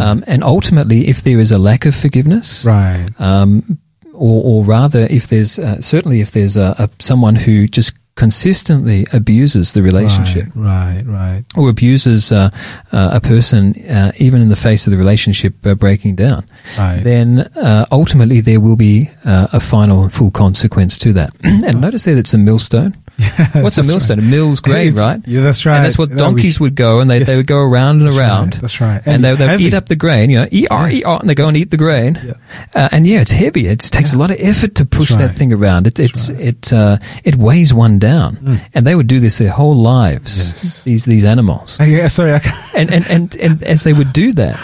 Um, and ultimately, if there is a lack of forgiveness, Right. um, or, or rather, if there's uh, certainly if there's a, a someone who just consistently abuses the relationship Right. Right. or abuses uh, uh, a person, uh, even in the face of the relationship uh, breaking down, Right. then uh, ultimately there will be uh, a final and full consequence to that. and notice there that's a millstone. What's a millstone? A mill's grain, right? Yeah, that's right. And that's what That donkeys would go, and they, Yes. they would go around and That's around. right, that's right. And, And they, they would eat up the grain, you know, eat, Yeah. and they go and eat the grain. Yeah. Uh, and yeah, it's heavy. It takes a lot of effort to push That's that thing around. It, it's, right. it, uh, it weighs one down. Mm. And they would do this their whole lives, Yes. these, these animals. Yeah, sorry. And, and, and, and as they would do that,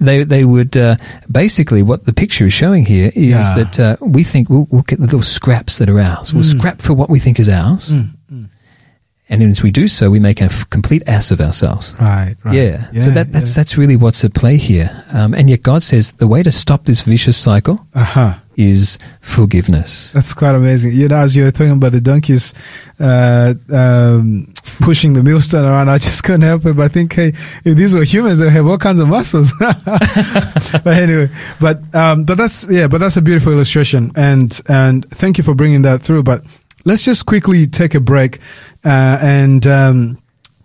they they would uh, basically what the picture is showing here is Yeah. that uh, we think we'll, we'll get the little scraps that are ours. We'll Mm. scrap for what we think is ours, Mm, mm. and as we do so, we make a f- complete ass of ourselves. Right. Right. Yeah. so that, that's yeah. that's really what's at play here. Um, and yet God says the way to stop this vicious cycle Uh-huh. is forgiveness. That's quite amazing. You know, as you were talking about the donkeys uh, um, pushing the millstone around, I just couldn't help it but I think, hey, if these were humans, they have all kinds of muscles. but anyway, but um, but that's yeah, but that's a beautiful illustration, and and thank you for bringing that through. But let's just quickly take a break uh, and. Um,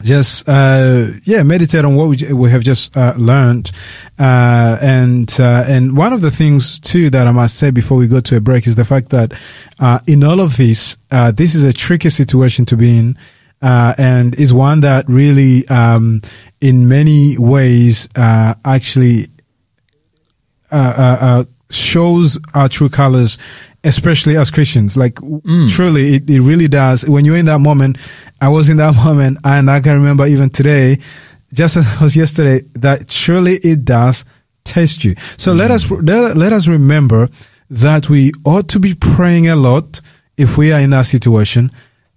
just uh yeah meditate on what we, we have just uh, learned uh and uh and one of the things too that i must say before we go to a break is the fact that uh in all of this uh this is a tricky situation to be in uh and is one that really um in many ways uh actually uh, uh, uh, shows our true colors, especially as Christians. Like w truly, it, it really does. When you're in that moment, I was in that moment, and I can remember even today, just as I was yesterday, that surely it does test you. So let us let, let us remember that we ought to be praying a lot if we are in that situation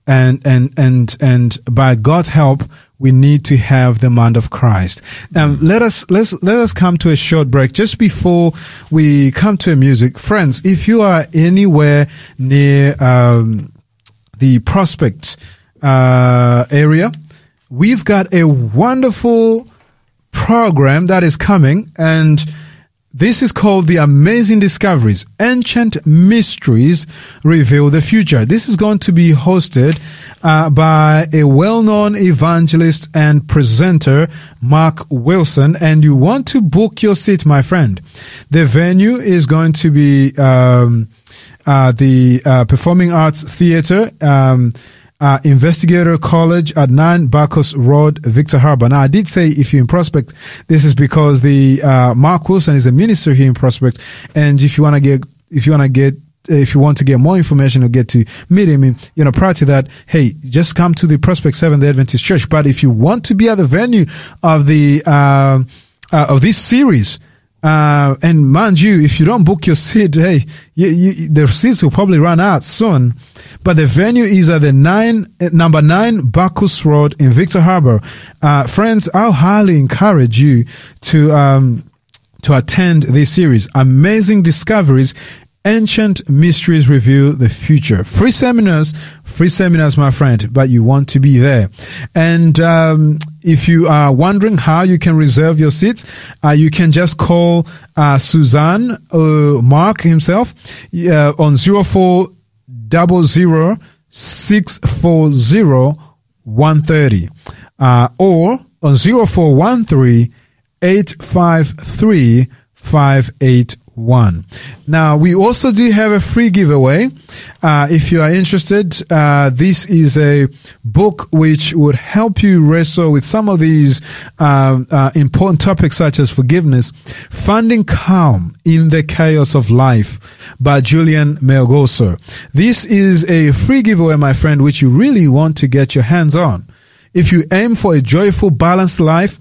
and and and and by God's help, we need to have the mind of Christ. Um, let us let's let us come to a short break just before we come to a music, friends. If you are anywhere near. Um, the prospect uh, area, we've got a wonderful program that is coming and this is called The Amazing Discoveries. Ancient Mysteries Reveal the Future. This is going to be hosted uh, by a well-known evangelist and presenter, Mark Wilson, and you want to book your seat, my friend. The venue is going to be um, uh, the uh, Performing Arts Theatre. Um, uh, Investigator College at 9 Bacchus Road, Victor Harbor. Now, I did say if you're in Prospect, this is because the, uh, Mark Wilson is a minister here in Prospect. And if you want to get, if you want to get, if you want to get more information or get to meet him, you know, prior to that, hey, just come to the Prospect Seventh Adventist Church. But if you want to be at the venue of the, uh, uh of this series, uh, and mind you, if you don't book your seat, hey, you, you, the seats will probably run out soon. But the venue is at the nine, uh, number nine Bacchus Road in Victor Harbor. Uh, friends, I'll highly encourage you to, um, to attend this series. Amazing discoveries Ancient Mysteries Reveal the Future. Free seminars, free seminars, my friend, but you want to be there. And um, if you are wondering how you can reserve your seats, uh, you can just call uh, Suzanne or Mark himself uh, on 0400 640 130 uh, or on 0413 853 one. Now, we also do have a free giveaway. Uh, if you are interested, uh, this is a book which would help you wrestle with some of these uh, uh important topics such as forgiveness. Finding Calm in the Chaos of Life by Julian Melgosa. This is a free giveaway, my friend, which you really want to get your hands on. If you aim for a joyful, balanced life,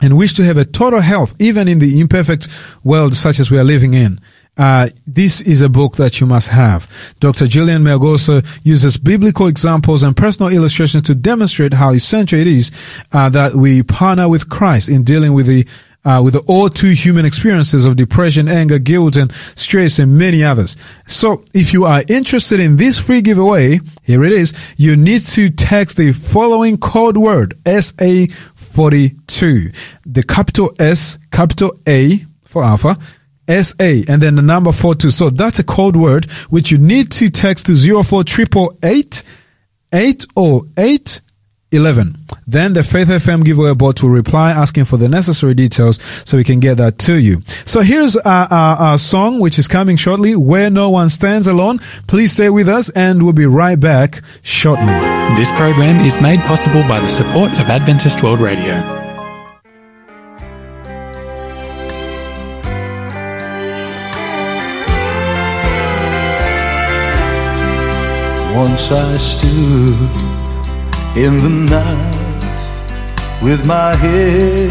and wish to have a total health, even in the imperfect world such as we are living in, uh, this is a book that you must have. Dr. Julian Melgosa uses biblical examples and personal illustrations to demonstrate how essential it is uh, that we partner with Christ in dealing with the uh, with the all too human experiences of depression, anger, guilt, and stress, and many others. So, if you are interested in this free giveaway, here it is. You need to text the following code word SA 42. The capital S, capital A for Alpha, SA, and then the number 42. So that's a code word which you need to text to 04888 808 11. Then the Faith FM giveaway bot will reply asking for the necessary details so we can get that to you. So here's our, our, our, song which is coming shortly, Where No One Stands Alone. Please stay with us and we'll be right back shortly. This program is made possible by the support of Adventist World Radio. Once I stood in the night with my head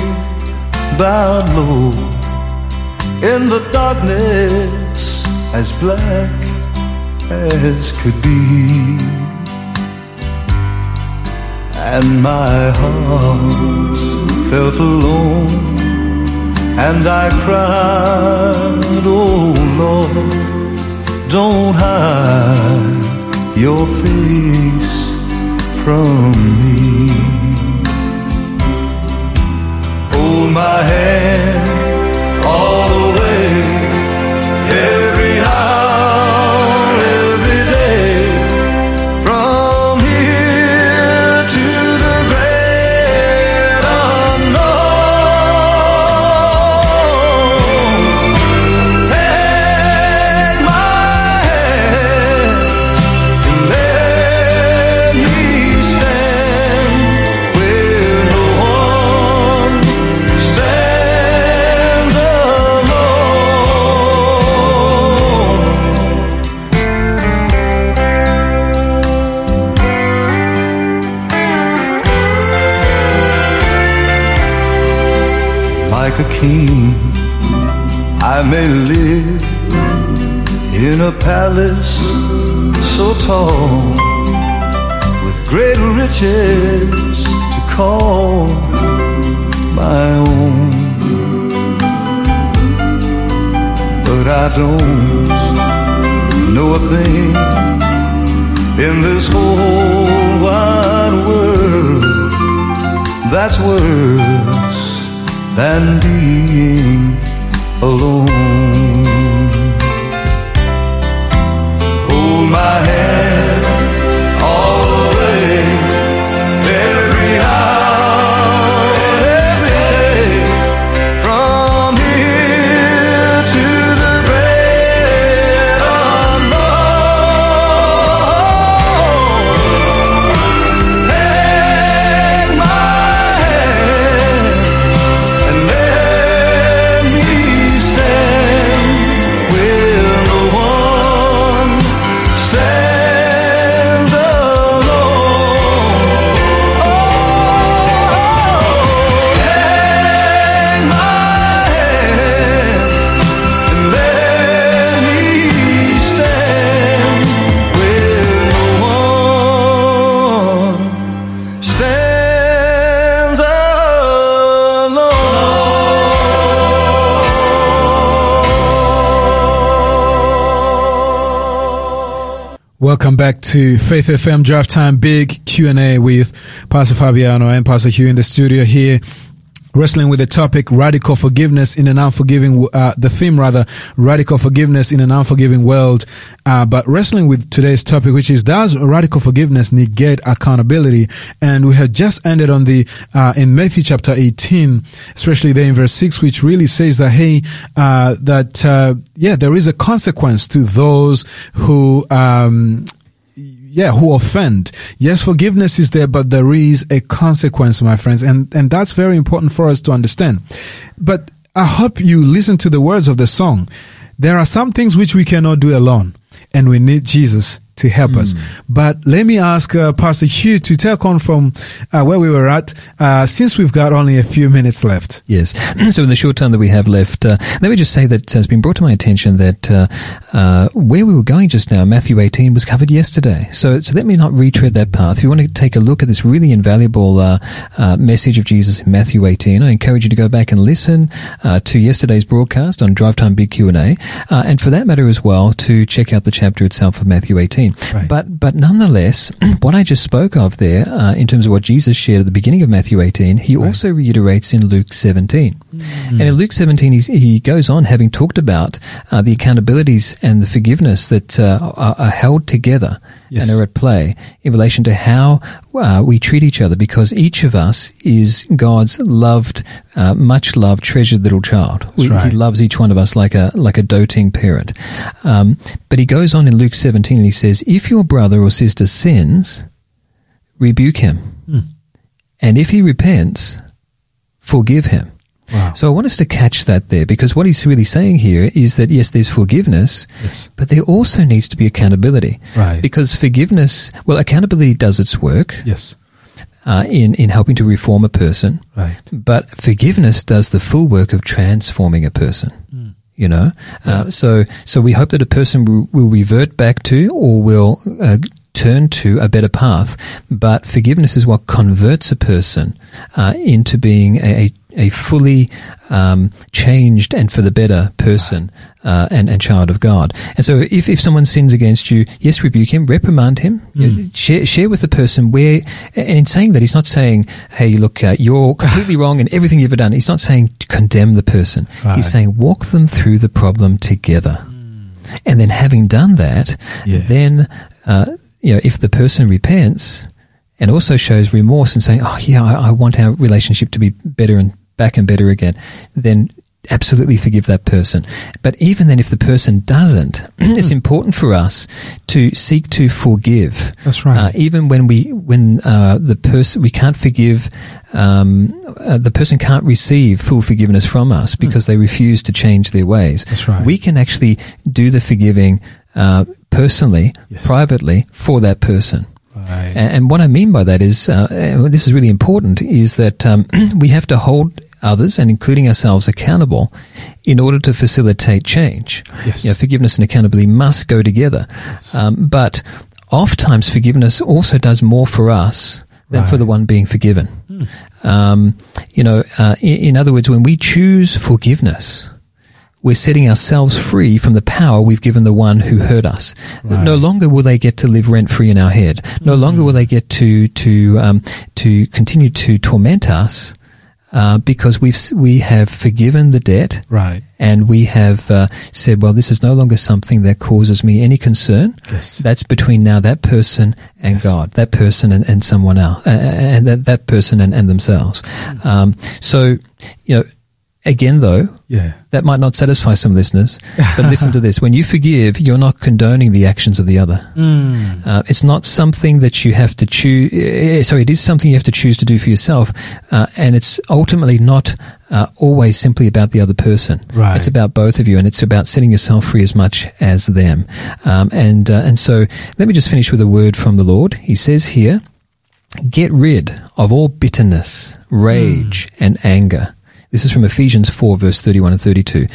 bowed low. In the darkness as black as could be. And my heart felt alone. And I cried oh Lord don't hide your face from me. Hold my hand tall with great riches to call my own. But I don't know a thing in this whole wide world that's worse than being alone. My hand Welcome back to Faith FM Drive Time Big Q&A with Pastor Fabiano and Pastor Hugh in the studio here. Wrestling with the topic radical forgiveness in an unforgiving, uh, the theme rather, radical forgiveness in an unforgiving world. Uh, but wrestling with today's topic, which is does radical forgiveness negate accountability? And we have just ended on the, uh, in Matthew chapter 18, especially there in verse 6, which really says that, hey, uh, that, uh, yeah, there is a consequence to those who, um, yeah, who offend. Yes, forgiveness is there, but there is a consequence, my friends. And, and that's very important for us to understand. But I hope you listen to the words of the song. There are some things which we cannot do alone and we need Jesus to help us. But let me ask uh, Pastor Hugh to take on from uh, where we were at, uh, since we've got only a few minutes left. Yes. So in the short time that we have left, uh, let me just say that it's been brought to my attention that uh, uh, where we were going just now, Matthew 18, was covered yesterday. So, so let me not retread that path. If you want to take a look at this really invaluable uh, uh, message of Jesus in Matthew 18, I encourage you to go back and listen uh, to yesterday's broadcast on Drive Time Big Q&A, uh, and for that matter as well, to check out the chapter itself of Matthew 18. Right. But, but nonetheless, what I just spoke of there, uh, in terms of what Jesus shared at the beginning of Matthew 18, he also reiterates in Luke 17. And in Luke 17, he, he goes on having talked about uh, the accountabilities and the forgiveness that uh, are, are held together Yes. and are at play in relation to how uh, we treat each other because each of us is God's loved, uh, much loved, treasured little child. We- right. He loves each one of us like a, like a doting parent. Um, but he goes on in Luke 17 and he says, if your brother or sister sins, rebuke him. Hmm. And if he repents, forgive him. Wow. So I want us to catch that there because what he's really saying here is that yes, there's forgiveness, Yes. but there also needs to be accountability. Right. Because forgiveness, well, accountability does its work Yes. uh, in in helping to reform a person, Right. but forgiveness does the full work of transforming a person. You know, uh, so so we hope that a person will, will revert back to or will uh, turn to a better path. But forgiveness is what converts a person uh, into being a, a, a fully um, changed and for the better person uh, and, and child of God. And so, if, if someone sins against you, yes, rebuke him, reprimand him, know, share, share with the person where, and in saying that, he's not saying, hey, look, uh, you're completely wrong in everything you've ever done. He's not saying condemn the person. Right. He's saying walk them through the problem together. And then having done that, Yeah. then, uh, you know, if the person repents and also shows remorse and saying, oh, yeah, I, I want our relationship to be better and back and better again, then absolutely forgive that person. But even then, if the person doesn't, it's important for us to seek to forgive. That's right. Uh, even when we, when uh, the person, we can't forgive, um, uh, the person can't receive full forgiveness from us because they refuse to change their ways. Hmm. That's right. We can actually do the forgiving uh, personally, Yes. privately for that person. Right. And, and what I mean by that is, uh, this is really important, is that um, we have to hold others and including ourselves accountable in order to facilitate change. Yes. You know, forgiveness and accountability must go together. Um, but oftentimes forgiveness also does more for us than for the one being forgiven. Um, you know, uh, in, in other words, when we choose forgiveness, we're setting ourselves free from the power we've given the one who hurt us. No longer will they get to live rent free in our head. No longer will they get to to um, to continue to torment us. Uh, because we've we have forgiven the debt, Right. and we have uh, said, well, this is no longer something that causes me any concern. Yes. That's between now that person and Yes. God, that person and, and someone else, uh, and that, that person and, and themselves. Mm. Um, so, you know, again, though, Yeah. that might not satisfy some listeners, but listen to this. When you forgive, you're not condoning the actions of the other. Mm. Uh, it's not something that you have to choose. eh, Sorry, it is something you have to choose to do for yourself, uh, and it's ultimately not uh, always simply about the other person. Right. It's about both of you, and it's about setting yourself free as much as them. Um, and uh, and so, let me just finish with a word from the Lord. He says here, "Get rid of all bitterness, rage, and anger." This is from Ephesians 4, verse 31 and 32.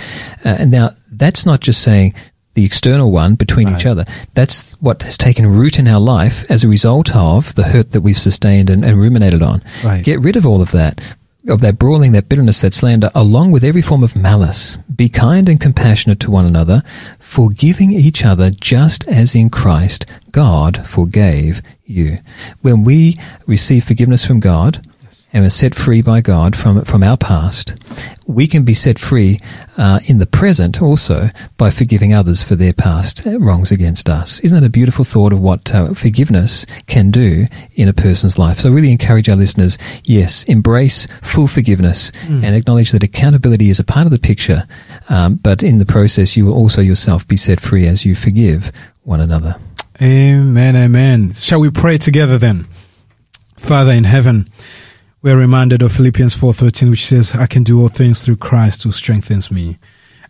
Uh, and now, that's not just saying the external one between each other. That's what has taken root in our life as a result of the hurt that we've sustained and, and ruminated on. Right. Get rid of all of that, of that brawling, that bitterness, that slander, along with every form of malice. Be kind and compassionate to one another, forgiving each other just as in Christ God forgave you. When we receive forgiveness from God, and are set free by God from from our past, we can be set free uh, in the present also by forgiving others for their past wrongs against us. Isn't that a beautiful thought of what uh, forgiveness can do in a person's life? So, I really encourage our listeners. Yes, embrace full forgiveness and acknowledge that accountability is a part of the picture, um, but in the process, you will also yourself be set free as you forgive one another. Amen, amen. Shall we pray together then? Father in heaven, we are reminded of Philippians 4:13 which says, "I can do all things through Christ who strengthens me."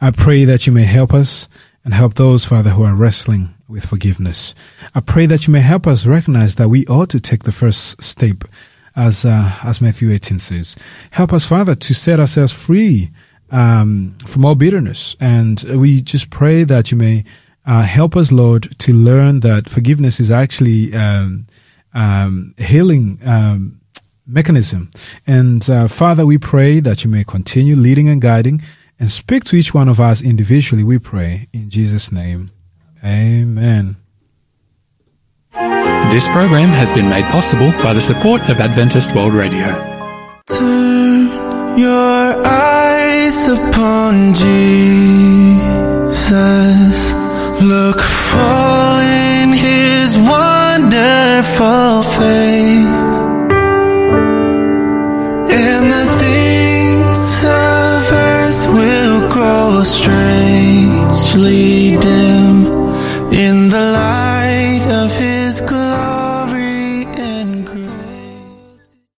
I pray that you may help us and help those, Father, who are wrestling with forgiveness. I pray that you may help us recognize that we ought to take the first step as uh, as Matthew 18 says. Help us, Father, to set ourselves free um, from all bitterness, and we just pray that you may uh, help us, Lord, to learn that forgiveness is actually um, um, healing um, mechanism. And uh, Father, we pray that you may continue leading and guiding, and speak to each one of us individually. We pray in Jesus' name, Amen. This program has been made possible by the support of Adventist World Radio. Turn your eyes upon Jesus. Look full in his wonderful face.